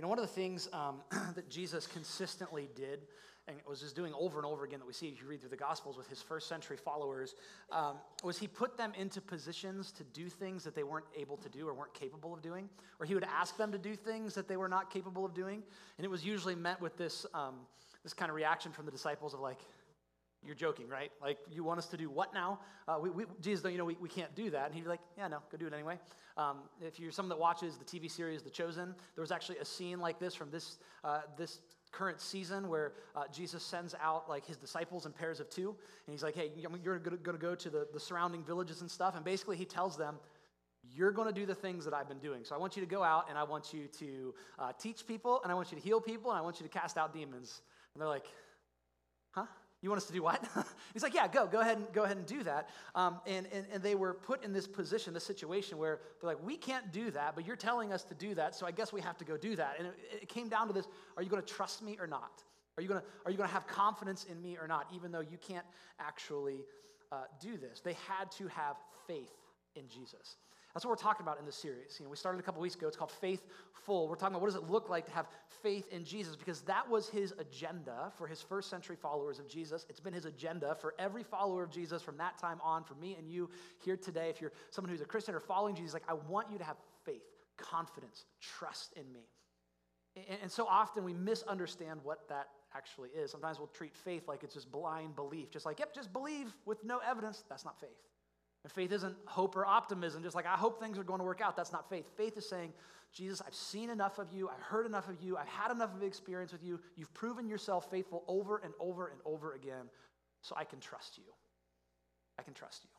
You know, one of the things um, that Jesus consistently did and was just doing over and over again that we see if you read through the Gospels with his first century followers um, was he put them into positions to do things that they weren't able to do or weren't capable of doing, or he would ask them to do things that they were not capable of doing. And it was usually met with this, um, this kind of reaction from the disciples of like, you're joking, right? Like, you want us to do what now? Uh, we, we, Jesus, though, you know, we, we can't do that. And he'd be like, yeah, no, go do it anyway. Um, if you're someone that watches the TV series The Chosen, there was actually a scene like this from this, uh, this current season where uh, Jesus sends out like his disciples in pairs of two. And he's like, hey, you're going to go to the, the surrounding villages and stuff. And basically, he tells them, you're going to do the things that I've been doing. So I want you to go out and I want you to uh, teach people and I want you to heal people and I want you to cast out demons. And they're like? You want us to do what? He's like, yeah, go, go ahead and go ahead and do that. Um, and, and, and they were put in this position, this situation where they're like, we can't do that, but you're telling us to do that, so I guess we have to go do that. And it, it came down to this: Are you going to trust me or not? Are you going to are you going to have confidence in me or not? Even though you can't actually uh, do this, they had to have faith in Jesus. That's what we're talking about in this series. You know, we started a couple weeks ago. It's called Faithful. We're talking about what does it look like to have faith in Jesus because that was his agenda for his first century followers of Jesus. It's been his agenda for every follower of Jesus from that time on, for me and you here today. If you're someone who's a Christian or following Jesus, like I want you to have faith, confidence, trust in me. And, and so often we misunderstand what that actually is. Sometimes we'll treat faith like it's just blind belief, just like, yep, just believe with no evidence. That's not faith. And faith isn't hope or optimism, just like I hope things are going to work out. That's not faith. Faith is saying, Jesus, I've seen enough of you. I've heard enough of you. I've had enough of experience with you. You've proven yourself faithful over and over and over again, so I can trust you. I can trust you.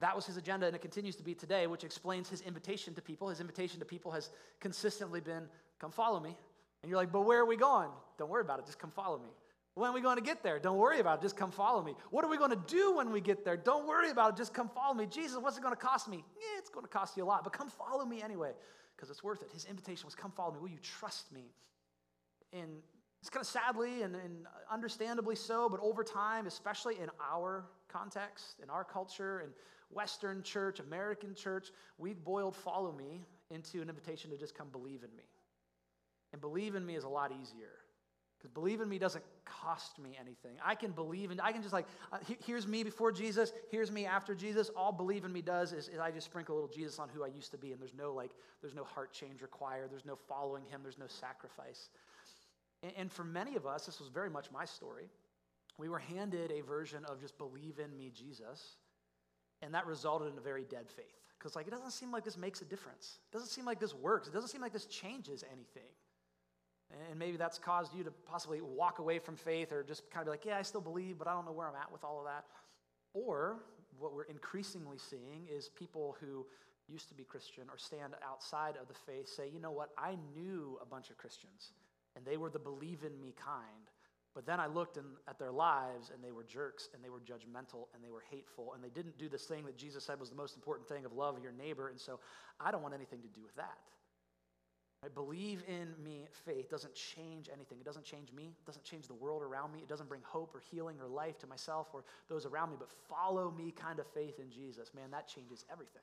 That was his agenda, and it continues to be today, which explains his invitation to people. His invitation to people has consistently been, Come follow me. And you're like, But where are we going? Don't worry about it. Just come follow me. When are we going to get there? Don't worry about it. Just come follow me. What are we going to do when we get there? Don't worry about it. Just come follow me. Jesus, what's it going to cost me? Yeah, it's going to cost you a lot, but come follow me anyway because it's worth it. His invitation was come follow me. Will you trust me? And it's kind of sadly and, and understandably so, but over time, especially in our context, in our culture, in Western church, American church, we've boiled follow me into an invitation to just come believe in me. And believe in me is a lot easier because believe in me doesn't cost me anything. I can believe in, I can just like, uh, here's me before Jesus, here's me after Jesus. All believe in me does is, is, I just sprinkle a little Jesus on who I used to be, and there's no like, there's no heart change required, there's no following him, there's no sacrifice. And, and for many of us, this was very much my story. We were handed a version of just believe in me, Jesus, and that resulted in a very dead faith. Because like it doesn't seem like this makes a difference. It doesn't seem like this works. It doesn't seem like this changes anything. And maybe that's caused you to possibly walk away from faith or just kind of be like, yeah, I still believe, but I don't know where I'm at with all of that. Or what we're increasingly seeing is people who used to be Christian or stand outside of the faith say, you know what, I knew a bunch of Christians and they were the believe in me kind. But then I looked in, at their lives and they were jerks and they were judgmental and they were hateful and they didn't do this thing that Jesus said was the most important thing of love your neighbor. And so I don't want anything to do with that. Believe in me faith doesn't change anything. It doesn't change me. It doesn't change the world around me. It doesn't bring hope or healing or life to myself or those around me. But follow me kind of faith in Jesus, man, that changes everything.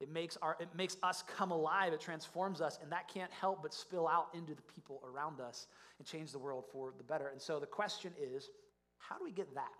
It makes, our, it makes us come alive. It transforms us. And that can't help but spill out into the people around us and change the world for the better. And so the question is how do we get that?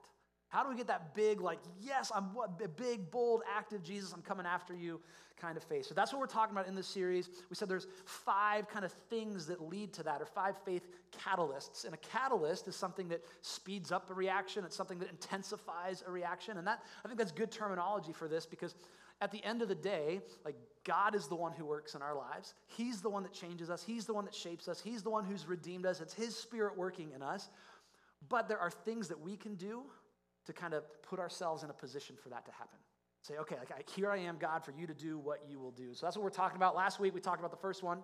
How do we get that big, like, yes, I'm a big, bold, active Jesus, I'm coming after you kind of faith? So that's what we're talking about in this series. We said there's five kind of things that lead to that, or five faith catalysts. And a catalyst is something that speeds up a reaction, it's something that intensifies a reaction. And that, I think that's good terminology for this because at the end of the day, like God is the one who works in our lives. He's the one that changes us. He's the one that shapes us. He's the one who's redeemed us. It's His Spirit working in us. But there are things that we can do to kind of put ourselves in a position for that to happen. Say, okay, like, I, here I am, God, for you to do what you will do. So that's what we're talking about. Last week we talked about the first one,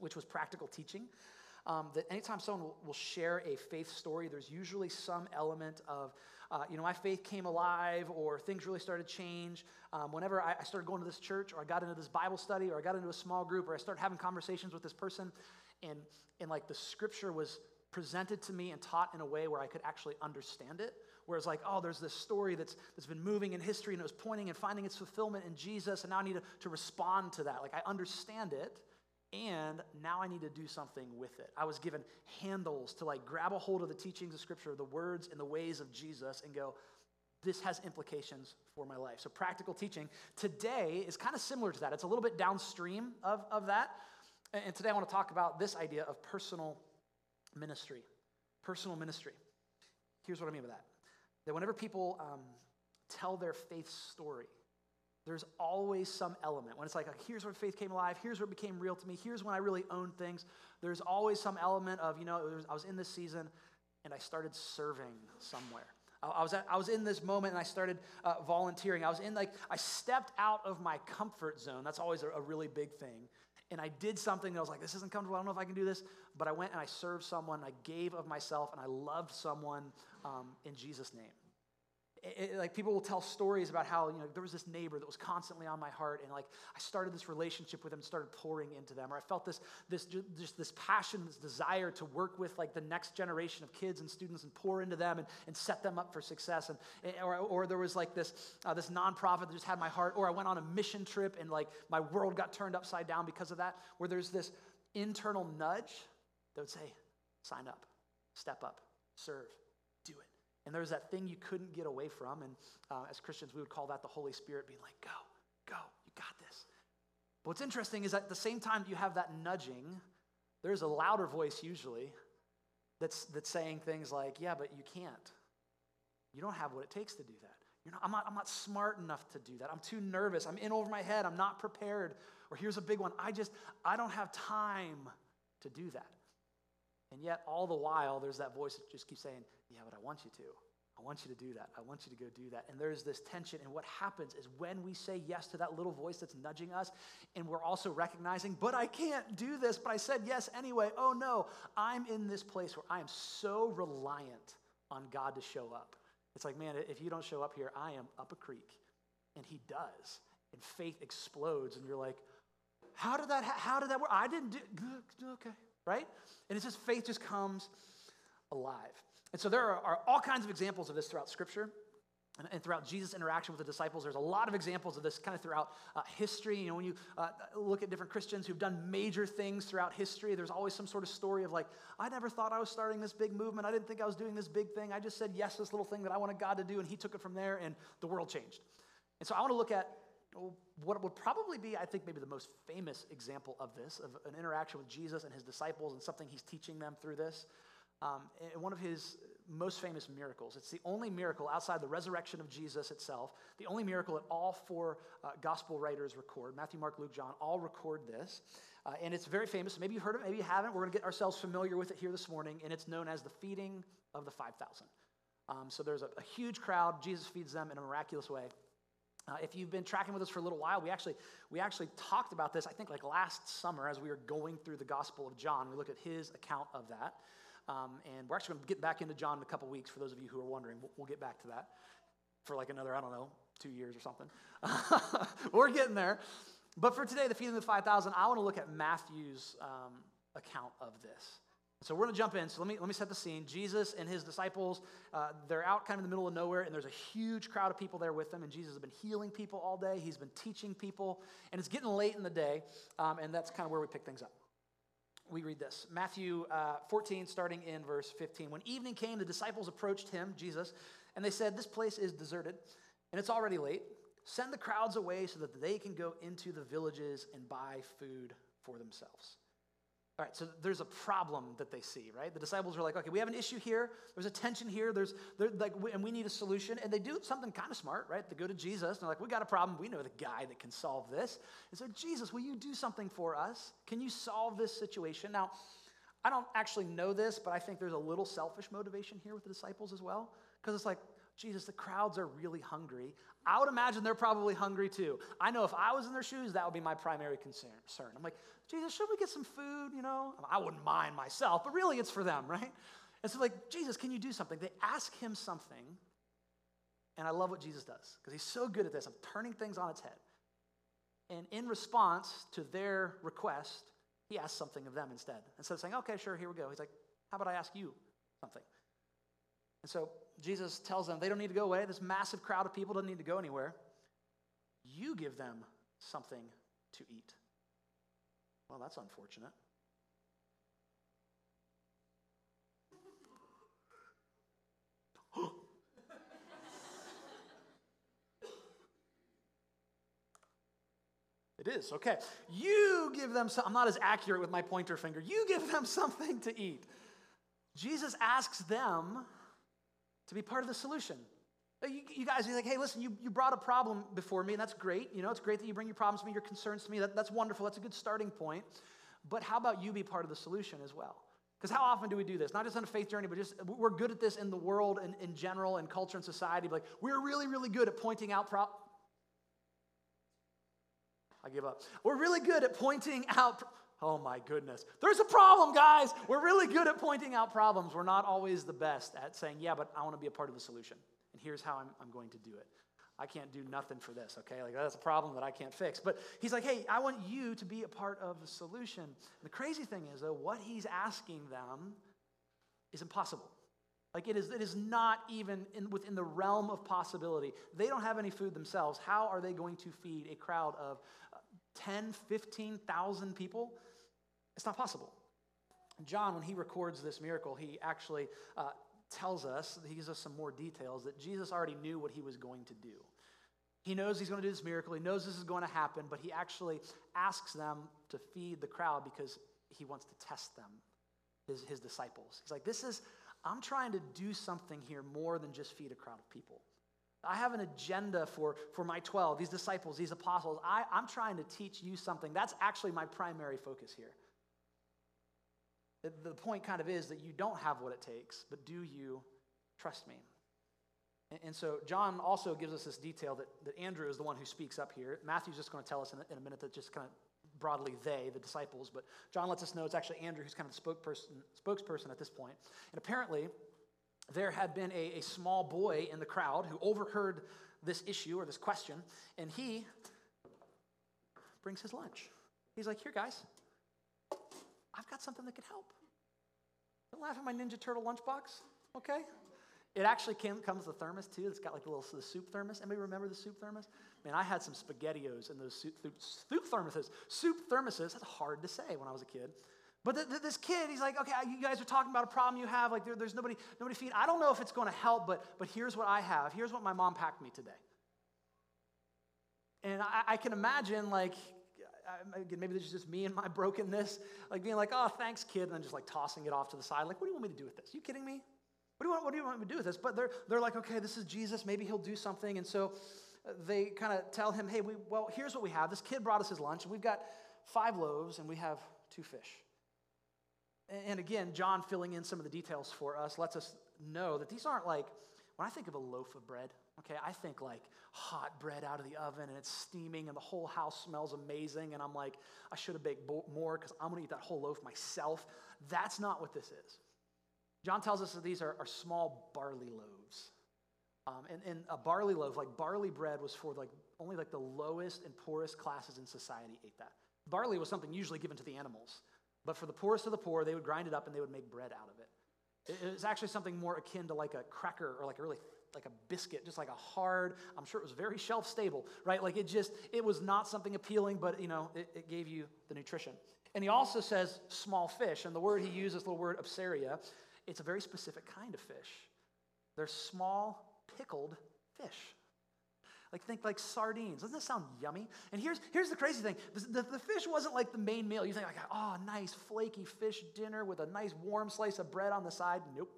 which was practical teaching. Um, that anytime someone will, will, share a faith story, there's usually some element of, uh, you know, my faith came alive or things really started to change. Um, whenever I, I started going to this church or I got into this Bible study or I got into a small group or I started having conversations with this person and, and like the scripture was presented to me and taught in a way where I could actually understand it where it's like, oh, there's this story that's, that's been moving in history and it was pointing and finding its fulfillment in Jesus, and now I need to, to respond to that. Like, I understand it, and now I need to do something with it. I was given handles to like grab a hold of the teachings of Scripture, the words and the ways of Jesus, and go, this has implications for my life. So, practical teaching today is kind of similar to that. It's a little bit downstream of, of that. And today I want to talk about this idea of personal ministry. Personal ministry. Here's what I mean by that that whenever people um, tell their faith story, there's always some element. When it's like, here's where faith came alive, here's where it became real to me, here's when I really owned things, there's always some element of, you know, was, I was in this season and I started serving somewhere. I was, at, I was in this moment and I started uh, volunteering. I was in like, I stepped out of my comfort zone. That's always a, a really big thing. And I did something that I was like, this isn't comfortable. I don't know if I can do this. But I went and I served someone. I gave of myself and I loved someone um, in Jesus' name it, like people will tell stories about how you know there was this neighbor that was constantly on my heart and like i started this relationship with them started pouring into them or i felt this this just this passion this desire to work with like the next generation of kids and students and pour into them and, and set them up for success and or, or there was like this uh, this nonprofit that just had my heart or i went on a mission trip and like my world got turned upside down because of that where there's this internal nudge that would say sign up step up serve and there's that thing you couldn't get away from. And uh, as Christians, we would call that the Holy Spirit being like, go, go, you got this. But what's interesting is at the same time you have that nudging, there's a louder voice usually that's, that's saying things like, yeah, but you can't. You don't have what it takes to do that. Not, I'm, not, I'm not smart enough to do that. I'm too nervous. I'm in over my head. I'm not prepared. Or here's a big one I just, I don't have time to do that. And yet, all the while, there's that voice that just keeps saying, Yeah, but I want you to. I want you to do that. I want you to go do that. And there's this tension. And what happens is when we say yes to that little voice that's nudging us, and we're also recognizing, but I can't do this, but I said yes anyway. Oh no, I'm in this place where I am so reliant on God to show up. It's like, man, if you don't show up here, I am up a creek. And He does. And faith explodes. And you're like, how did that, how did that work? I didn't do, okay right? And it's just faith just comes alive. And so there are, are all kinds of examples of this throughout Scripture. And, and, throughout Jesus' interaction with the disciples, there's a lot of examples of this kind of throughout uh, history. You know, when you uh, look at different Christians who've done major things throughout history, there's always some sort of story of like, I never thought I was starting this big movement. I didn't think I was doing this big thing. I just said yes, this little thing that I wanted God to do, and He took it from there, and the world changed. And so I want to look at what would probably be, I think, maybe the most famous example of this, of an interaction with Jesus and his disciples and something he's teaching them through this. Um, one of his most famous miracles. It's the only miracle outside the resurrection of Jesus itself, the only miracle that all four uh, gospel writers record Matthew, Mark, Luke, John all record this. Uh, and it's very famous. Maybe you've heard of it, maybe you haven't. We're going to get ourselves familiar with it here this morning, and it's known as the feeding of the 5,000. Um, so there's a, a huge crowd. Jesus feeds them in a miraculous way. Uh, if you've been tracking with us for a little while, we actually, we actually talked about this, I think, like last summer as we were going through the Gospel of John. We looked at his account of that. Um, and we're actually going to get back into John in a couple weeks for those of you who are wondering. We'll, we'll get back to that for like another, I don't know, two years or something. we're getting there. But for today, the feeding of the 5,000, I want to look at Matthew's um, account of this. So we're going to jump in. So let me, let me set the scene. Jesus and his disciples, uh, they're out kind of in the middle of nowhere, and there's a huge crowd of people there with them. And Jesus has been healing people all day. He's been teaching people. And it's getting late in the day, um, and that's kind of where we pick things up. We read this Matthew uh, 14, starting in verse 15. When evening came, the disciples approached him, Jesus, and they said, This place is deserted, and it's already late. Send the crowds away so that they can go into the villages and buy food for themselves. All right, so there's a problem that they see, right? The disciples are like, okay, we have an issue here. There's a tension here. There's, like, and we need a solution. And they do something kind of smart, right? They go to Jesus and they're like, we got a problem. We know the guy that can solve this. And so, Jesus, will you do something for us? Can you solve this situation? Now, I don't actually know this, but I think there's a little selfish motivation here with the disciples as well. Because it's like, Jesus, the crowds are really hungry. I would imagine they're probably hungry too. I know if I was in their shoes, that would be my primary concern. I'm like, Jesus, should we get some food? You know, I wouldn't mind myself, but really it's for them, right? And so, like, Jesus, can you do something? They ask him something, and I love what Jesus does because he's so good at this of turning things on its head. And in response to their request, he asks something of them instead. Instead of saying, okay, sure, here we go, he's like, how about I ask you something? And so Jesus tells them they don't need to go away. This massive crowd of people doesn't need to go anywhere. You give them something to eat. Well, that's unfortunate. It is, okay. You give them I'm not as accurate with my pointer finger. You give them something to eat. Jesus asks them to be part of the solution. Uh, you, you guys are like, hey, listen, you, you brought a problem before me, and that's great. You know, it's great that you bring your problems to me, your concerns to me. That, that's wonderful. That's a good starting point. But how about you be part of the solution as well? Because how often do we do this? Not just on a faith journey, but just we're good at this in the world and in general and culture and society. Like, we're really, really good at pointing out problems. I give up. We're really good at pointing out. Oh my goodness. There's a problem, guys. We're really good at pointing out problems. We're not always the best at saying, yeah, but I want to be a part of the solution. And here's how I'm, I'm going to do it. I can't do nothing for this, okay? Like, that's a problem that I can't fix. But he's like, hey, I want you to be a part of the solution. And the crazy thing is, though, what he's asking them is impossible. Like, it is, it is not even in, within the realm of possibility. They don't have any food themselves. How are they going to feed a crowd of 10, 15,000 people? It's not possible. John, when he records this miracle, he actually uh, tells us, he gives us some more details, that Jesus already knew what he was going to do. He knows he's going to do this miracle, he knows this is going to happen, but he actually asks them to feed the crowd because he wants to test them, his, his disciples. He's like, This is, I'm trying to do something here more than just feed a crowd of people. I have an agenda for, for my 12, these disciples, these apostles. I, I'm trying to teach you something. That's actually my primary focus here. The, point kind of is that you don't have what it takes, but do you trust me? And, and so John also gives us this detail that, that Andrew is the one who speaks up here. Matthew's just going to tell us in a, in a minute that just kind of broadly they, the disciples, but John lets us know it's actually Andrew who's kind of the spokesperson, spokesperson at this point. And apparently, there had been a, a small boy in the crowd who overheard this issue or this question, and he brings his lunch. He's like, Here, guys, I've got something that could help. Don't laugh at my Ninja Turtle lunchbox, okay? It actually came, comes with a thermos too. It's got like a little the soup thermos. Anybody remember the soup thermos? Man, I had some SpaghettiOs in those soup, soup thermoses. Soup thermoses, that's hard to say when I was a kid. But the, the, this kid, he's like, okay, you guys are talking about a problem you have. Like, there, there's nobody, nobody feeding. I don't know if it's going to help, but, but here's what I have. Here's what my mom packed me today. And I, I can imagine, like, again, maybe this is just me and my brokenness, like being like, oh, thanks, kid, and then just like tossing it off to the side. Like, what do you want me to do with this? Are you kidding me? What do you want, what do you want me to do with this? But they're, they're like, okay, this is Jesus. Maybe he'll do something. And so uh, they kind of tell him, hey, we, well, here's what we have. This kid brought us his lunch, and we've got five loaves, and we have two fish. And again, John filling in some of the details for us lets us know that these aren't like, when I think of a loaf of bread, okay, I think like hot bread out of the oven and it's steaming and the whole house smells amazing. And I'm like, I should have baked more because I'm going to eat that whole loaf myself. That's not what this is. John tells us that these are, are small barley loaves. Um, and, and a barley loaf, like barley bread, was for like only like the lowest and poorest classes in society ate that. Barley was something usually given to the animals. But for the poorest of the poor, they would grind it up and they would make bread out of it. It was actually something more akin to like a cracker or like a really like a biscuit, just like a hard, I'm sure it was very shelf stable, right? Like it just, it was not something appealing, but you know, it, it gave you the nutrition. And he also says small fish, and the word he uses, the word opsaria, it's a very specific kind of fish. They're small, pickled fish. Like think like sardines. Doesn't that sound yummy? And here's, here's the crazy thing. The, the, the, fish wasn't like the main meal. You think like, oh, nice flaky fish dinner with a nice warm slice of bread on the side. Nope.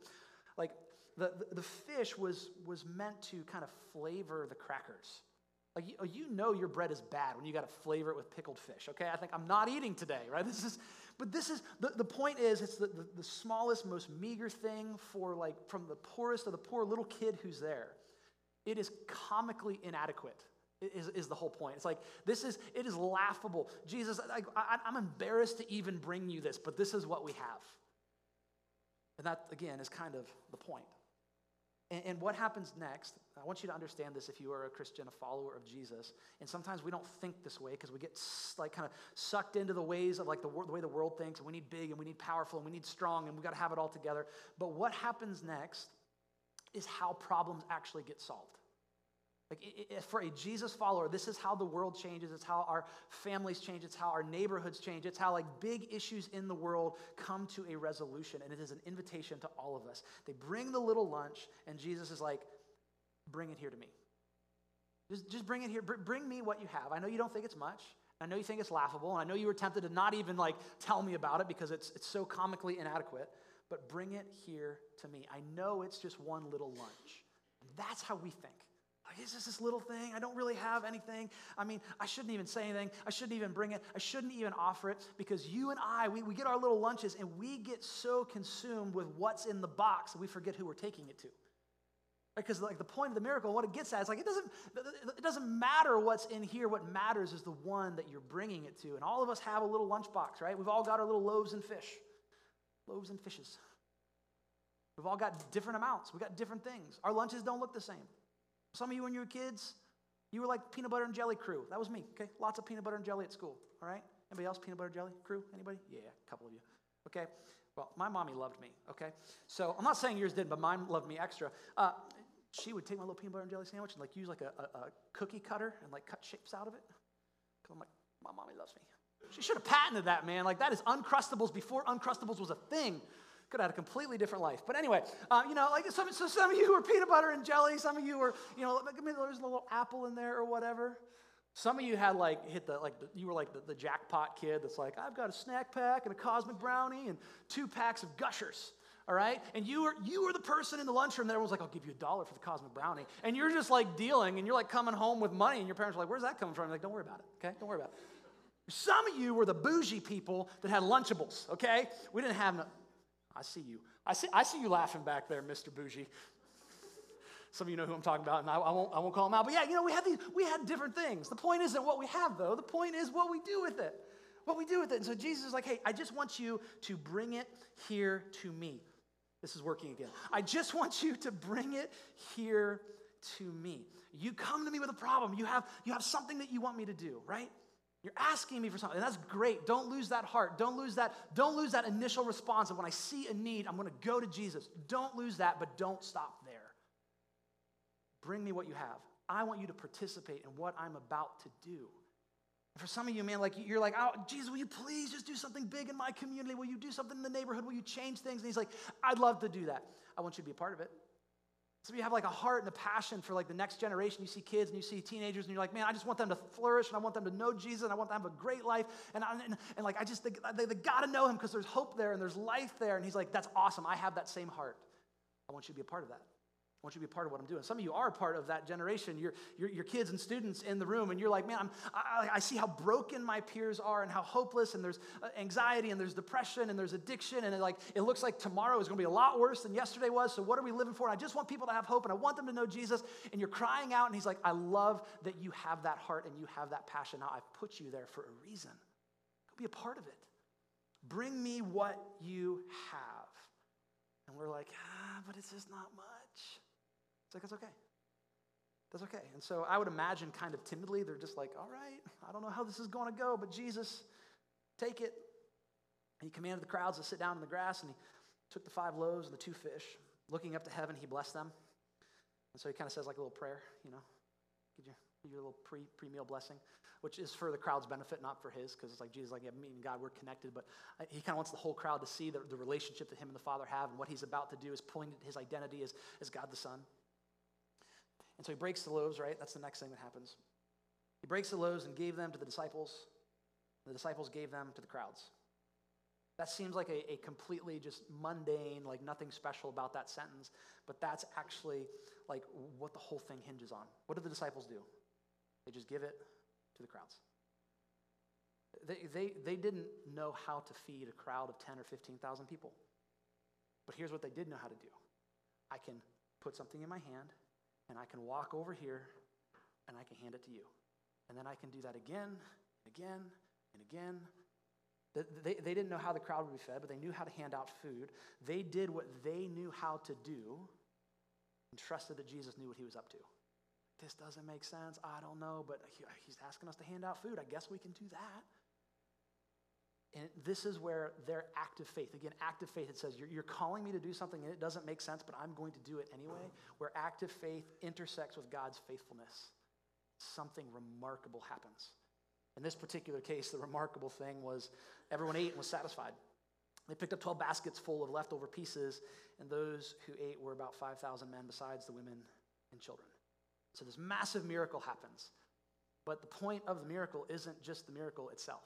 Like the, the, the fish was, was meant to kind of flavor the crackers. Like you, you know your bread is bad when you got to flavor it with pickled fish. Okay, I think I'm not eating today, right? This is, but this is the, the point is it's the, the, the smallest, most meager thing for like from the poorest of the poor little kid who's there. It is comically inadequate. Is, is the whole point. It's like, this is, it is laughable. Jesus, I, I, I'm embarrassed to even bring you this, but this is what we have. And that, again, is kind of the point. And, and what happens next, I want you to understand this if you are a Christian, a follower of Jesus. And sometimes we don't think this way because we get like kind of sucked into the ways of like the, the way the world thinks. We need big and we need powerful and we need strong and we got to have it all together. But what happens next is how problems actually get solved. Like, for a Jesus follower, this is how the world changes. It's how our families change. It's how our neighborhoods change. It's how, like, big issues in the world come to a resolution. And it is an invitation to all of us. They bring the little lunch, and Jesus is like, bring it here to me. Just, just bring it here. Bring me what you have. I know you don't think it's much. I know you think it's laughable. And I know you were tempted to not even, like, tell me about it because it's, it's so comically inadequate. But bring it here to me. I know it's just one little lunch. That's how we think. It's just this little thing. I don't really have anything. I mean, I shouldn't even say anything. I shouldn't even bring it. I shouldn't even offer it because you and I, we, we get our little lunches and we get so consumed with what's in the box that we forget who we're taking it to. Because like the point of the miracle, what it gets at is like it doesn't it doesn't matter what's in here. What matters is the one that you're bringing it to. And all of us have a little lunchbox, right? We've all got our little loaves and fish, loaves and fishes. We've all got different amounts. We've got different things. Our lunches don't look the same. Some of you, when you were kids, you were like peanut butter and jelly crew. That was me, okay? Lots of peanut butter and jelly at school, all right? Anybody else peanut butter jelly crew? Anybody? Yeah, a couple of you. Okay? Well, my mommy loved me, okay? So I'm not saying yours didn't, but mine loved me extra. Uh, she would take my little peanut butter and jelly sandwich and like use like a, a, a cookie cutter and like cut shapes out of it. Because I'm like, my mommy loves me. She should have patented that, man. Like that is Uncrustables before Uncrustables was a thing. Could have had a completely different life. But anyway, uh, you know, like some, so some of you were peanut butter and jelly. Some of you were, you know, maybe there's a little apple in there or whatever. Some of you had like hit the like the, you were like the, the jackpot kid that's like I've got a snack pack and a cosmic brownie and two packs of gushers all right? And you were you were the person in the lunchroom that everyone's like, I'll give you a dollar for the cosmic brownie. And you're just like dealing and you're like coming home with money, and your parents are like, Where's that coming from? Like, don't worry about it, okay? Don't worry about it. Some of you were the bougie people that had Lunchables, okay? We didn't have no. I see you. I see, I see you laughing back there, Mr. Bougie. Some of you know who I'm talking about, and I, I, won't, I won't call them out. But yeah, you know, we had, these, we had different things. The point isn't what we have, though. The point is what we do with it. What we do with it. And so Jesus is like, hey, I just want you to bring it here to me. This is working again. I just want you to bring it here to me. You come to me with a problem. You have, you have something that you want me to do, right? You're asking me for something. And that's great. Don't lose that heart. Don't lose that, don't lose that initial response of when I see a need, I'm going to go to Jesus. Don't lose that, but don't stop there. Bring me what you have. I want you to participate in what I'm about to do. For some of you, man, like you're like, oh, Jesus, will you please just do something big in my community? Will you do something in the neighborhood? Will you change things? And he's like, I'd love to do that. I want you to be a part of it. Of you have like a heart and a passion for like the next generation. You see kids and you see teenagers, and you're like, man, I just want them to flourish, and I want them to know Jesus, and I want them to have a great life, and I, and, and, like I just they, they, they got to know Him because there's hope there and there's life there. And He's like, that's awesome. I have that same heart. I want you to be a part of that want you to be part of what I'm doing. Some of you are part of that generation. You're, you're kids and students in the room, and you're like, man, I'm, I, I, see how broken my peers are and how hopeless, and there's uh, anxiety, and there's depression, and there's addiction, and it, like, it looks like tomorrow is going to be a lot worse than yesterday was. So, what are we living for? And I just want people to have hope, and I want them to know Jesus. And you're crying out, and He's like, I love that you have that heart and you have that passion. Now, I've put you there for a reason. Go be a part of it. Bring me what you have. And we're like, ah, but it's just not much. Like, it's okay. That's okay. And so I would imagine kind of timidly, they're just like, all right, I don't know how this is going to go, but Jesus, take it. He commanded the crowds to sit down in the grass, and he took the five loaves and the two fish. Looking up to heaven, he blessed them. And so he kind of says like a little prayer, you know, give your, your little pre, pre-meal blessing, which is for the crowd's benefit, not for his, because it's like Jesus, like, yeah, me and God, we're connected. But he kind of wants the whole crowd to see the, the relationship that him and the Father have, and what he's about to do is pointed his identity as, as God the Son. And so he breaks the loaves, right? That's the next thing that happens. He breaks the loaves and gave them to the disciples. The disciples gave them to the crowds. That seems like a, a, completely just mundane, like nothing special about that sentence, but that's actually like what the whole thing hinges on. What do the disciples do? They just give it to the crowds. They, they, they didn't know how to feed a crowd of 10 or 15,000 people. But here's what they did know how to do I can put something in my hand and I can walk over here and I can hand it to you. And then I can do that again and again and again. They, they didn't know how the crowd would be fed, but they knew how to hand out food. They did what they knew how to do and trusted that Jesus knew what he was up to. This doesn't make sense. I don't know, but he's asking us to hand out food. I guess we can do that. And this is where their active faith, again, active faith, it says, you're, you're, calling me to do something and it doesn't make sense, but I'm going to do it anyway. Where active faith intersects with God's faithfulness, something remarkable happens. In this particular case, the remarkable thing was everyone ate and was satisfied. They picked up 12 baskets full of leftover pieces, and those who ate were about 5,000 men, besides the women and children. So this massive miracle happens. But the point of the miracle isn't just the miracle itself.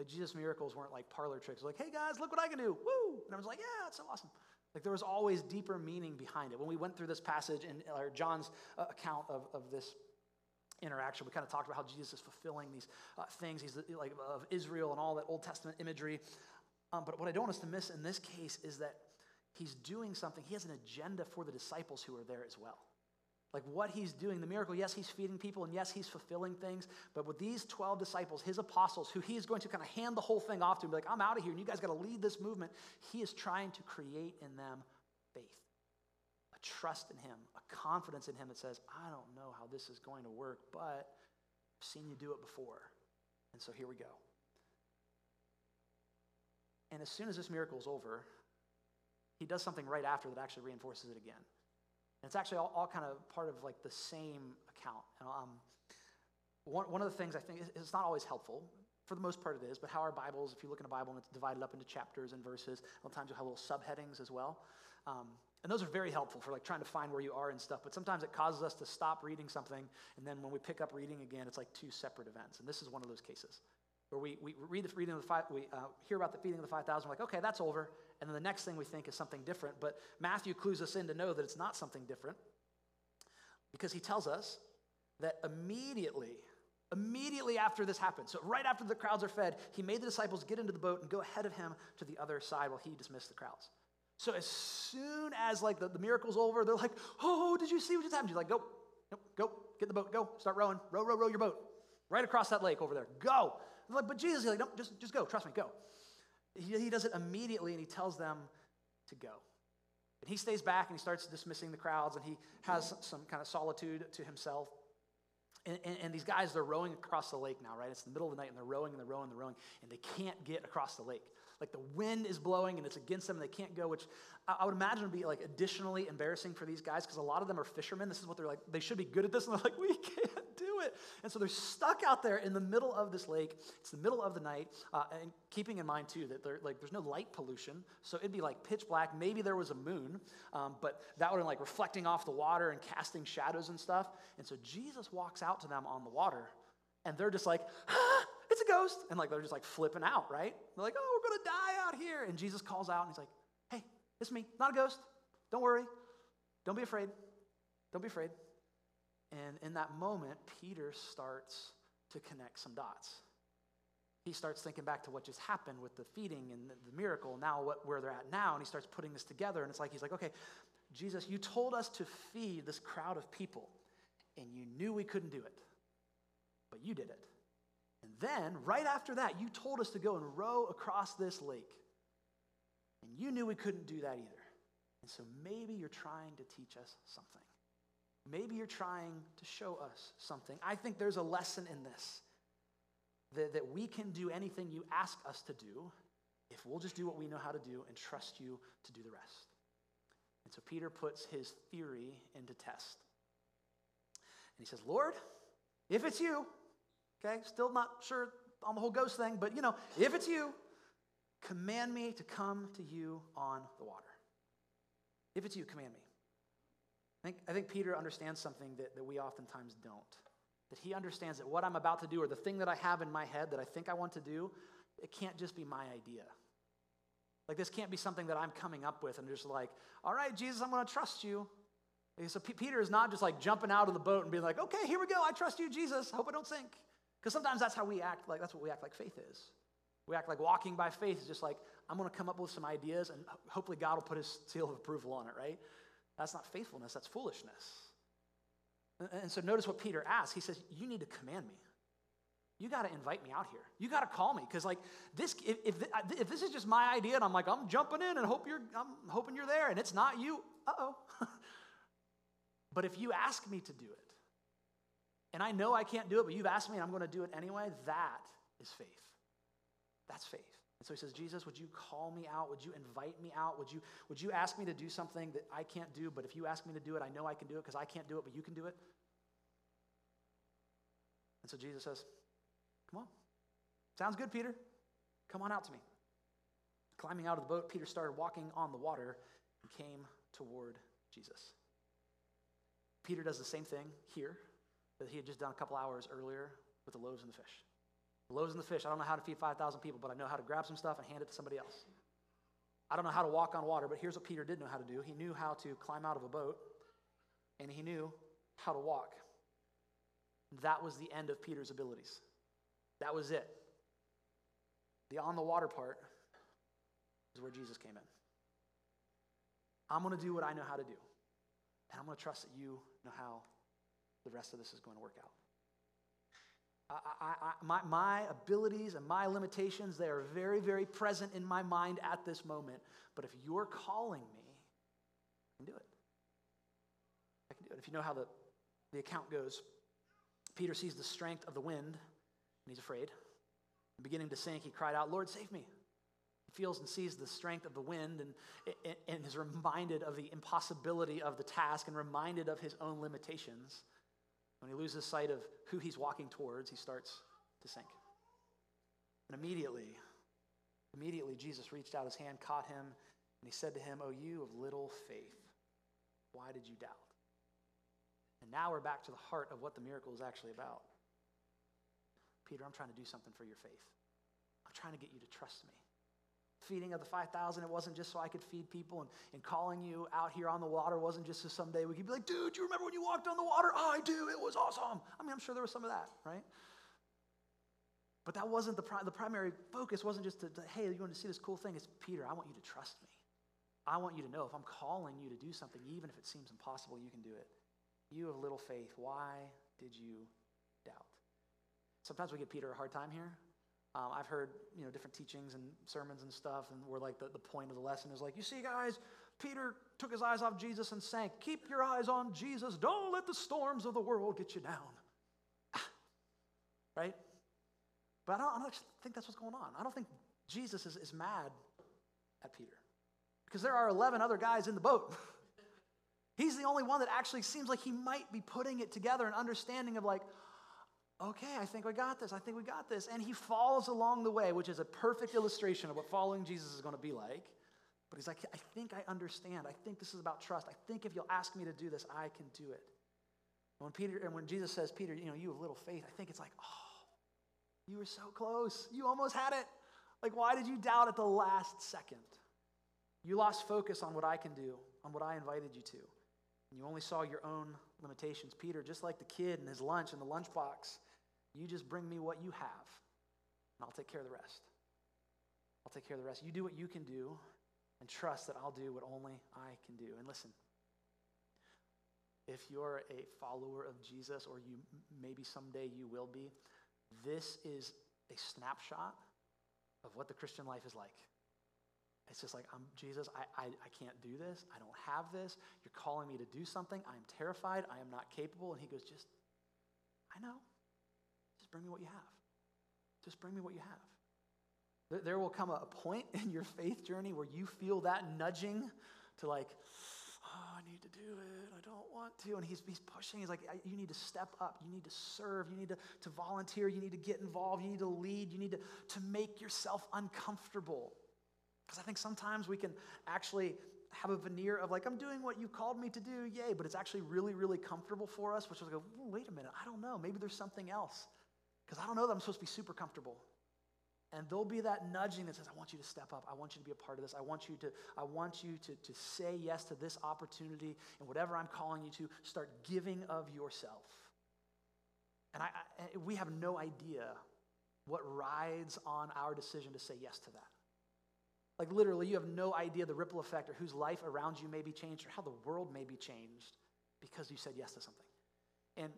Like Jesus' miracles weren't like parlor tricks. Like, hey guys, look what I can do. Woo! And I was like, yeah, it's so awesome. Like there was always deeper meaning behind it. When we went through this passage in or John's uh, account of, of this interaction, we kind of talked about how Jesus is fulfilling these uh, things. He's like of Israel and all that Old Testament imagery. Um, but what I don't want us to miss in this case is that he's doing something. He has an agenda for the disciples who are there as well. Like what he's doing, the miracle, yes, he's feeding people and yes, he's fulfilling things. But with these 12 disciples, his apostles, who he is going to kind of hand the whole thing off to and be like, I'm out of here and you guys got to lead this movement, he is trying to create in them faith, a trust in him, a confidence in him that says, I don't know how this is going to work, but I've seen you do it before. And so here we go. And as soon as this miracle is over, he does something right after that actually reinforces it again. And it's actually all, all kind of part of like the same account. um, one, one of the things I think is, it's not always helpful. For the most part, it is. But how our Bibles, if you look in a Bible and it's divided up into chapters and verses, sometimes you'll have little subheadings as well. Um, and those are very helpful for like trying to find where you are and stuff. But sometimes it causes us to stop reading something, and then when we pick up reading again, it's like two separate events. And this is one of those cases where we, we read the feeding of the five, we uh, hear about the feeding of the 5,000, we're like, okay, that's over. And then the next thing we think is something different. But Matthew clues us in to know that it's not something different because he tells us that immediately, immediately after this happened, so right after the crowds are fed, he made the disciples get into the boat and go ahead of him to the other side while he dismissed the crowds. So as soon as like the, the miracle's over, they're like, oh, did you see what just happened? He's like, go, nope, go, get the boat, go, start rowing, row, row, row your boat. Right across that lake over there. Go. Like, but Jesus, he's like, no, just, just go, trust me, go. He, he does it immediately and he tells them to go. And he stays back and he starts dismissing the crowds and he has some kind of solitude to himself. And, and, and, these guys, they're rowing across the lake now, right? It's the middle of the night and they're rowing and they're rowing and they're rowing and they can't get across the lake. Like the wind is blowing and it's against them and they can't go, which I, I would imagine would be like additionally embarrassing for these guys because a lot of them are fishermen. This is what they're like. They should be good at this and they're like, we can't it. And so they're stuck out there in the middle of this lake. It's the middle of the night. Uh, and keeping in mind too that like there's no light pollution, so it'd be like pitch black. Maybe there was a moon, um, but that would have like reflecting off the water and casting shadows and stuff. And so Jesus walks out to them on the water, and they're just like, ah, it's a ghost. And like they're just like flipping out, right? They're like, oh, we're gonna die out here. And Jesus calls out and he's like, hey, it's me, not a ghost. Don't worry. Don't be afraid. Don't be afraid. And in that moment, Peter starts to connect some dots. He starts thinking back to what just happened with the feeding and the, the miracle, now what, where they're at now, and he starts putting this together. And it's like, he's like, okay, Jesus, you told us to feed this crowd of people, and you knew we couldn't do it, but you did it. And then, right after that, you told us to go and row across this lake. And you knew we couldn't do that either. And so maybe you're trying to teach us something. Maybe you're trying to show us something. I think there's a lesson in this that, that we can do anything you ask us to do if we'll just do what we know how to do and trust you to do the rest. And so Peter puts his theory into test. And he says, Lord, if it's you, Okay, still not sure on the whole ghost thing, but you know, if it's you, command me to come to you on the water. If it's you, command me. I think, I think Peter understands something that, that we oftentimes don't. That he understands that what I'm about to do, or the thing that I have in my head that I think I want to do, it can't just be my idea. Like, this can't be something that I'm coming up with and just like, all right, Jesus, I'm going to trust you. So P- Peter is not just like jumping out of the boat and being like, okay, here we go. I trust you, Jesus. I Hope I don't sink. Because sometimes that's how we act, like that's what we act like faith is. We act like walking by faith is just like, I'm going to come up with some ideas and hopefully God will put his seal of approval on it, right? That's not faithfulness, that's foolishness. And so notice what Peter asks. He says, You need to command me. You got to invite me out here. You got to call me because, like, this. If, if, if, this is just my idea and I'm like, I'm jumping in and hope you're, I'm hoping you're there, and it's not you. Uh oh. but if you ask me to do it, and I know I can't do it, but you've asked me and I'm going to do it anyway, that is faith. That's faith. And so he says, Jesus, would you call me out? Would you invite me out? Would you, would you ask me to do something that I can't do, but if you ask me to do it, I know I can do it because I can't do it, but you can do it? And so Jesus says, Come on. Sounds good, Peter. Come on out to me. Climbing out of the boat, Peter started walking on the water and came toward Jesus. Peter does the same thing here that he had just done a couple hours earlier with the loaves and the fish. Loaves and the fish, I don't know how to feed 5,000 people, but I know how to grab some stuff and hand it to somebody else. I don't know how to walk on water, but here's what Peter did know how to do. He knew how to climb out of a boat, and he knew how to walk. That was the end of Peter's abilities. That was it. The on the water part is where Jesus came in. I'm going to do what I know how to do. And I'm going to trust that you know how the rest of this is going to work out. I, I, my, my abilities and my limitations, they are very, very present in my mind at this moment. But if you're calling me, I can do it. I can do it. If you know how the, the account goes, Peter sees the strength of the wind and he's afraid. Beginning to sink, he cried out, Lord, save me. He feels and sees the strength of the wind and, and is reminded of the impossibility of the task and reminded of his own limitations. When he loses sight of who he's walking towards, he starts to sink. And immediately, immediately, Jesus reached out his hand, caught him, and he said to him, Oh, you of little faith, why did you doubt? And now we're back to the heart of what the miracle is actually about. Peter, I'm trying to do something for your faith. I'm trying to get you to trust me feeding of the 5,000, it wasn't just so I could feed people. And, and calling you out here on the water wasn't just so someday we could be like, dude, you remember when you walked on the water? Oh, I do. It was awesome. I mean, I'm sure there was some of that, right? But that wasn't the, pri- the primary focus, wasn't just to, to, hey, you want to see this cool thing? It's Peter, I want you to trust me. I want you to know if I'm calling you to do something, even if it seems impossible, you can do it. You have little faith. Why did you doubt? Sometimes we give Peter a hard time here um, I've heard you know different teachings and sermons and stuff, and where like the, the point of the lesson is like, you see, guys, Peter took his eyes off Jesus and sank. Keep your eyes on Jesus. Don't let the storms of the world get you down. right? But I don't, I don't think that's what's going on. I don't think Jesus is, is mad at Peter because there are 11 other guys in the boat. He's the only one that actually seems like he might be putting it together and understanding of like, okay, I think we got this. I think we got this. And he falls along the way, which is a perfect illustration of what following Jesus is going to be like. But he's like, I think I understand. I think this is about trust. I think if you'll ask me to do this, I can do it. When Peter and when Jesus says, Peter, you know, you have little faith, I think it's like, oh, you were so close. You almost had it. Like, why did you doubt at the last second? You lost focus on what I can do, on what I invited you to. And you only saw your own limitations. Peter, just like the kid and his lunch in the lunchbox, you just bring me what you have, and I'll take care of the rest. I'll take care of the rest. You do what you can do, and trust that I'll do what only I can do. And listen, if you're a follower of Jesus, or you maybe someday you will be, this is a snapshot of what the Christian life is like. It's just like, I'm Jesus, I, I, I can't do this. I don't have this. You're calling me to do something. I'm terrified. I am not capable. And he goes, just, I know. Bring me what you have. Just bring me what you have. There, there will come a point in your faith journey where you feel that nudging to like, oh, I need to do it. I don't want to. And he's, he's pushing. He's like, you need to step up. You need to serve. You need to, to volunteer. You need to get involved. You need to lead. You need to, to make yourself uncomfortable. Because I think sometimes we can actually have a veneer of like, I'm doing what you called me to do, yay, but it's actually really, really comfortable for us, which is like, wait a minute, I don't know. Maybe there's something else. Because I don't know that I'm supposed to be super comfortable. And there'll be that nudging that says, I want you to step up. I want you to be a part of this. I want you to, I want you to, to say yes to this opportunity and whatever I'm calling you to, start giving of yourself. And I, I, we have no idea what rides on our decision to say yes to that. Like literally, you have no idea the ripple effect or whose life around you may be changed or how the world may be changed because you said yes to something. And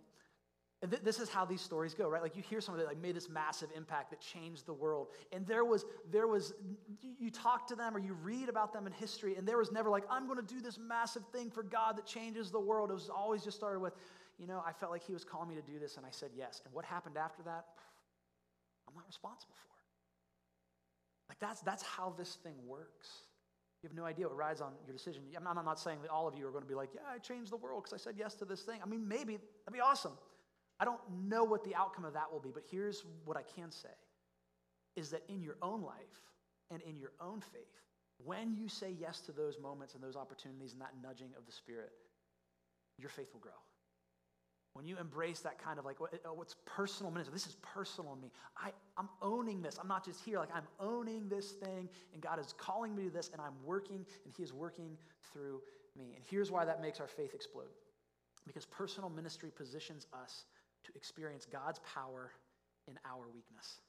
and th- this is how these stories go, right? Like you hear somebody like made this massive impact that changed the world. And there was, there was, you talk to them or you read about them in history, and there was never like, I'm going to do this massive thing for God that changes the world. It was always just started with, you know, I felt like he was calling me to do this, and I said yes. And what happened after that, I'm not responsible for. it. Like that's, that's how this thing works. You have no idea what rides on your decision. I'm not, I'm not saying that all of you are going to be like, yeah, I changed the world because I said yes to this thing. I mean, maybe that'd be awesome. I don't know what the outcome of that will be, but here's what I can say is that in your own life and in your own faith, when you say yes to those moments and those opportunities and that nudging of the Spirit, your faith will grow. When you embrace that kind of like, oh, what's oh, personal ministry? This is personal in me. I, I'm owning this. I'm not just here. Like, I'm owning this thing, and God is calling me to this, and I'm working, and He is working through me. And here's why that makes our faith explode because personal ministry positions us to experience God's power in our weakness.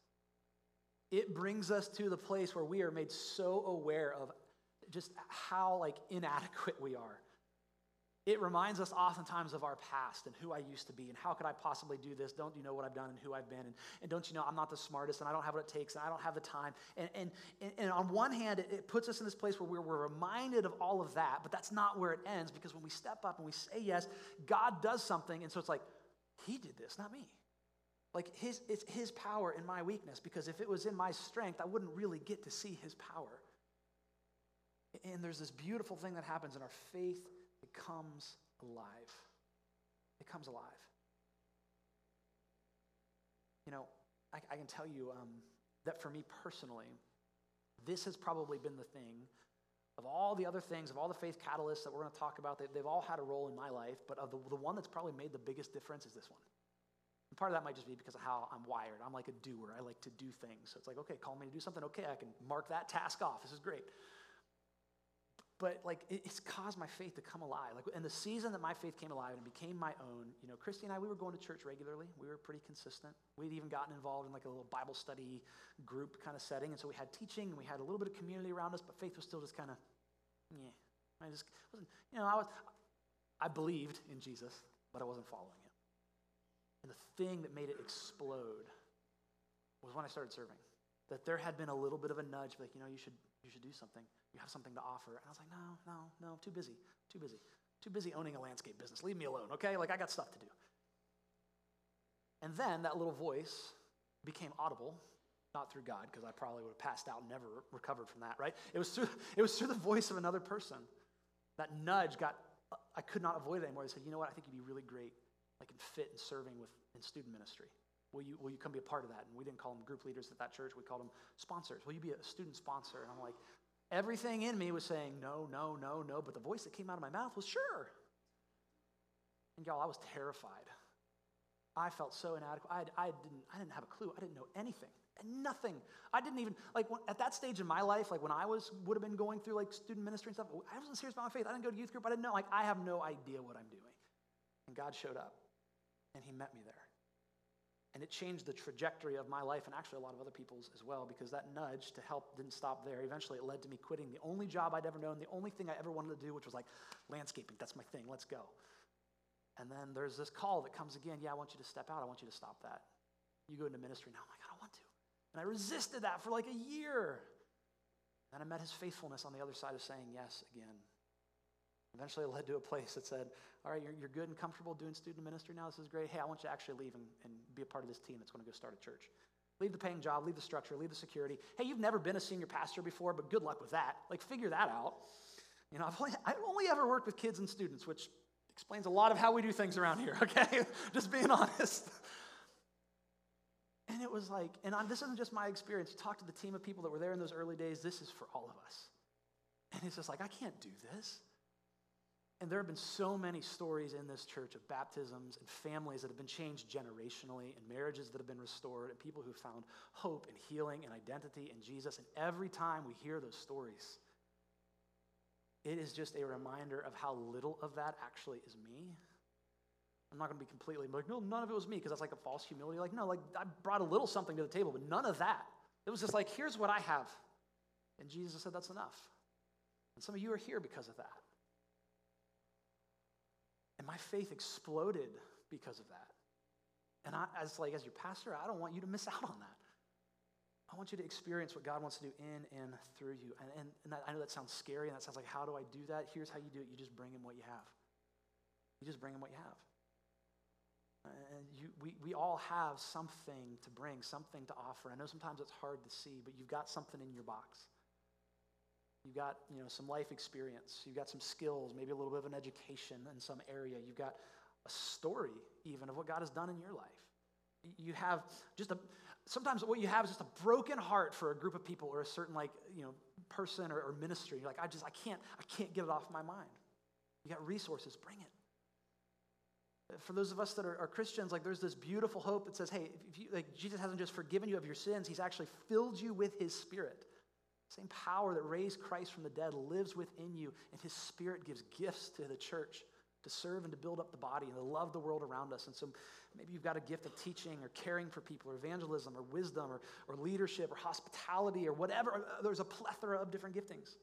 It brings us to the place where we are made so aware of just how like inadequate we are it reminds us oftentimes of our past and who I used to be and how could I possibly do this? Don't you know what I've done and who I've been? And, and don't you know I'm not the smartest and I don't have what it takes and I don't have the time. And, and, and on one hand, it, puts us in this place where we're, we're reminded of all of that, but that's not where it ends because when we step up and we say yes, God does something. And so it's like, He did this, not me. Like his, it's His power in my weakness because if it was in my strength, I wouldn't really get to see His power. And there's this beautiful thing that happens and our faith becomes alive. It comes alive. You know, I, I can tell you um, that for me personally, this has probably been the thing of all the other things, of all the faith catalysts that we're going to talk about, they, have all had a role in my life, but of the, the one that's probably made the biggest difference is this one. And part of that might just be because of how I'm wired. I'm like a doer. I like to do things. So it's like, okay, call me to do something. Okay, I can mark that task off. This is great but like it's caused my faith to come alive. Like in the season that my faith came alive and became my own, you know, Christy and I, we were going to church regularly. We were pretty consistent. We'd even gotten involved in like a little Bible study group kind of setting, and so we had teaching and we had a little bit of community around us, but faith was still just kind of, yeah. I just wasn't, you know, I was, I believed in Jesus, but I wasn't following him. And the thing that made it explode was when I started serving. That there had been a little bit of a nudge, like, you know, you should, you should do something. You have something to offer. And I was like, no, no, no, too busy, too busy, too busy owning a landscape business. Leave me alone, okay? Like, I got stuff to do. And then that little voice became audible, not through God, because I probably would have passed out and never recovered from that, right? It was through, it was through the voice of another person. That nudge got, uh, I could not avoid it anymore. I said, you know what? I think you'd be really great, like, and fit in serving with, in student ministry. Will you, will you come be a part of that? And we didn't call them group leaders at that church. We called them sponsors. Will you be a student sponsor? And I'm like, Everything in me was saying no, no, no, no, but the voice that came out of my mouth was sure. And y'all, I was terrified. I felt so inadequate. I, I, didn't, I didn't have a clue. I didn't know anything. and Nothing. I didn't even, like, at that stage in my life, like when I was, would have been going through like student ministry and stuff, I wasn't serious about my faith. I didn't go to youth group. I didn't know. Like, I have no idea what I'm doing. And God showed up and He met me there. And it changed the trajectory of my life and actually a lot of other people's as well because that nudge to help didn't stop there. Eventually, it led to me quitting the only job I'd ever known, the only thing I ever wanted to do, which was like landscaping. That's my thing. Let's go. And then there's this call that comes again. Yeah, I want you to step out. I want you to stop that. You go into ministry now. I'm like, I don't want to. And I resisted that for like a year. Then I met his faithfulness on the other side of saying yes again. Eventually, it led to a place that said, All right, you're, you're good and comfortable doing student ministry now. This is great. Hey, I want you to actually leave and, and be a part of this team that's going to go start a church. Leave the paying job, leave the structure, leave the security. Hey, you've never been a senior pastor before, but good luck with that. Like, figure that out. You know, I've only, I've only ever worked with kids and students, which explains a lot of how we do things around here, okay? just being honest. And it was like, and I'm, this isn't just my experience. You talk to the team of people that were there in those early days, this is for all of us. And it's just like, I can't do this. And there have been so many stories in this church of baptisms and families that have been changed generationally, and marriages that have been restored, and people who found hope and healing and identity in Jesus. And every time we hear those stories, it is just a reminder of how little of that actually is me. I'm not going to be completely like, no, none of it was me, because that's like a false humility. Like, no, like I brought a little something to the table, but none of that. It was just like, here's what I have. And Jesus said, that's enough. And some of you are here because of that. And my faith exploded because of that. And I, as like as your pastor, I don't want you to miss out on that. I want you to experience what God wants to do in and through you. And, and, and that, I know that sounds scary, and that sounds like, how do I do that? Here's how you do it. You just bring him what you have. You just bring him what you have. And you, we, we all have something to bring, something to offer. I know sometimes it's hard to see, but you've got something in your box. You've got you know, some life experience. You've got some skills, maybe a little bit of an education in some area. You've got a story, even, of what God has done in your life. You have just a, sometimes what you have is just a broken heart for a group of people or a certain like, you know, person or, or ministry. You're like, I just, I can't, I can't get it off my mind. You got resources, bring it. Uh, for those of us that are, are, Christians, like there's this beautiful hope that says, hey, you, like Jesus hasn't just forgiven you of your sins, he's actually filled you with his spirit. Same power that raised Christ from the dead lives within you, and his spirit gives gifts to the church to serve and to build up the body and to love the world around us. And so maybe you've got a gift of teaching or caring for people or evangelism or wisdom or, or leadership or hospitality or whatever. Uh, there's a plethora of different giftings.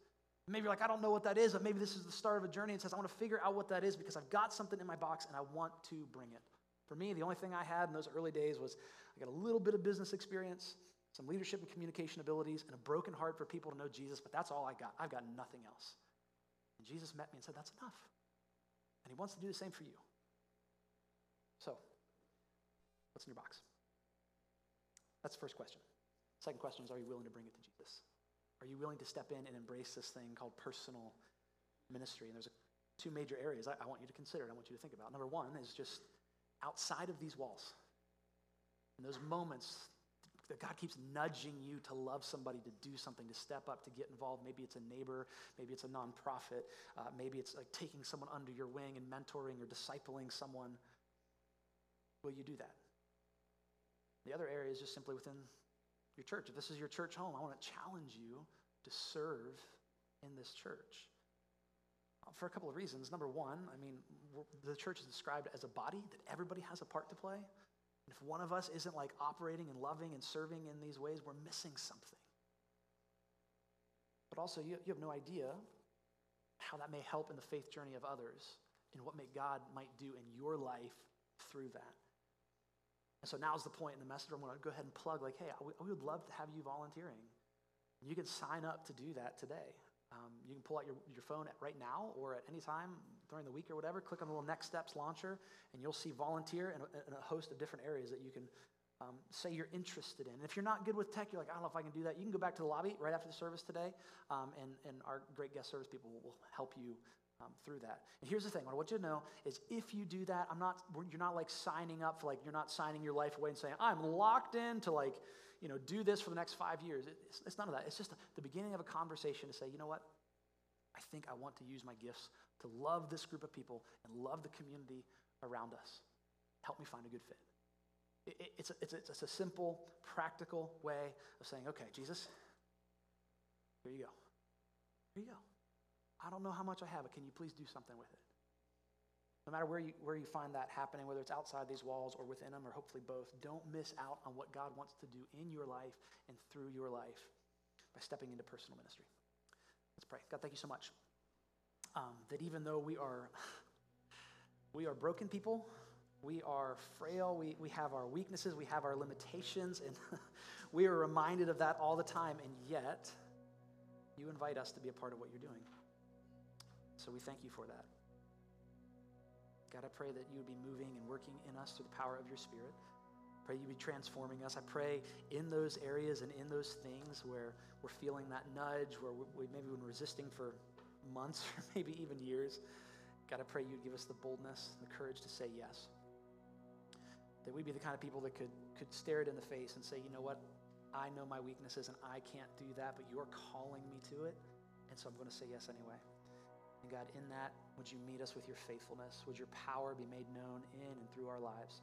Maybe you're like, I don't know what that is, but maybe this is the start of a journey and says, I want to figure out what that is because I've got something in my box and I want to bring it. For me, the only thing I had in those early days was I got a little bit of business experience, some leadership and communication abilities, and a broken heart for people to know Jesus, but that's all I got. I've got nothing else. And Jesus met me and said, That's enough. And he wants to do the same for you. So, what's in your box? That's the first question. Second question is Are you willing to bring it to Jesus? Are you willing to step in and embrace this thing called personal ministry? And there's a, two major areas I, I want you to consider, and I want you to think about. Number one is just outside of these walls. In those moments that God keeps nudging you to love somebody, to do something, to step up, to get involved. Maybe it's a neighbor, maybe it's a nonprofit, uh, maybe it's like taking someone under your wing and mentoring or discipling someone. Will you do that? The other area is just simply within your church. If this is your church home, I want to challenge you to serve in this church. Uh, for a couple of reasons. Number one, I mean, the church is described as a body that everybody has a part to play. And if one of us isn't like operating and loving and serving in these ways, we're missing something. But also, you, you have no idea how that may help in the faith journey of others and what may God might do in your life through that. And so now's the point in the message I'm going to go ahead and plug like, hey, we would love to have you volunteering. You can sign up to do that today. Um, you can pull out your, your phone right now or at any time during the week or whatever, click on the little Next Steps launcher, and you'll see volunteer and a, a host of different areas that you can um, say you're interested in. And if you're not good with tech, you're like, I don't know if I can do that, you can go back to the lobby right after the service today, um, and, and our great guest service people will, will help you um, through that. And here's the thing: what I want you to know is, if you do that, I'm not. You're not like signing up for like you're not signing your life away and saying I'm locked in to like you know do this for the next five years. It's, it's none of that. It's just the beginning of a conversation to say, you know what, I think I want to use my gifts to love this group of people and love the community around us. Help me find a good fit. It, it, it's, a, it's, a, it's a simple, practical way of saying, okay, Jesus, here you go. Here you go. I don't know how much I have, but can you please do something with it? No matter where you, where you find that happening, whether it's outside these walls or within them, or hopefully both, don't miss out on what God wants to do in your life and through your life by stepping into personal ministry. Let's pray. God, thank you so much. Um, that even though we are we are broken people, we are frail, we, we have our weaknesses, we have our limitations, and we are reminded of that all the time, and yet you invite us to be a part of what you're doing. So we thank you for that. God, I pray that you would be moving and working in us through the power of your Spirit pray you be transforming us. I pray in those areas and in those things where we're feeling that nudge, where we maybe been resisting for months or maybe even years. God, I pray you'd give us the boldness, the courage to say yes. That we'd be the kind of people that could, could stare it in the face and say, you know what? I know my weaknesses and I can't do that, but you're calling me to it. And so I'm going to say yes anyway. And God, in that, would you meet us with your faithfulness? Would your power be made known in and through our lives?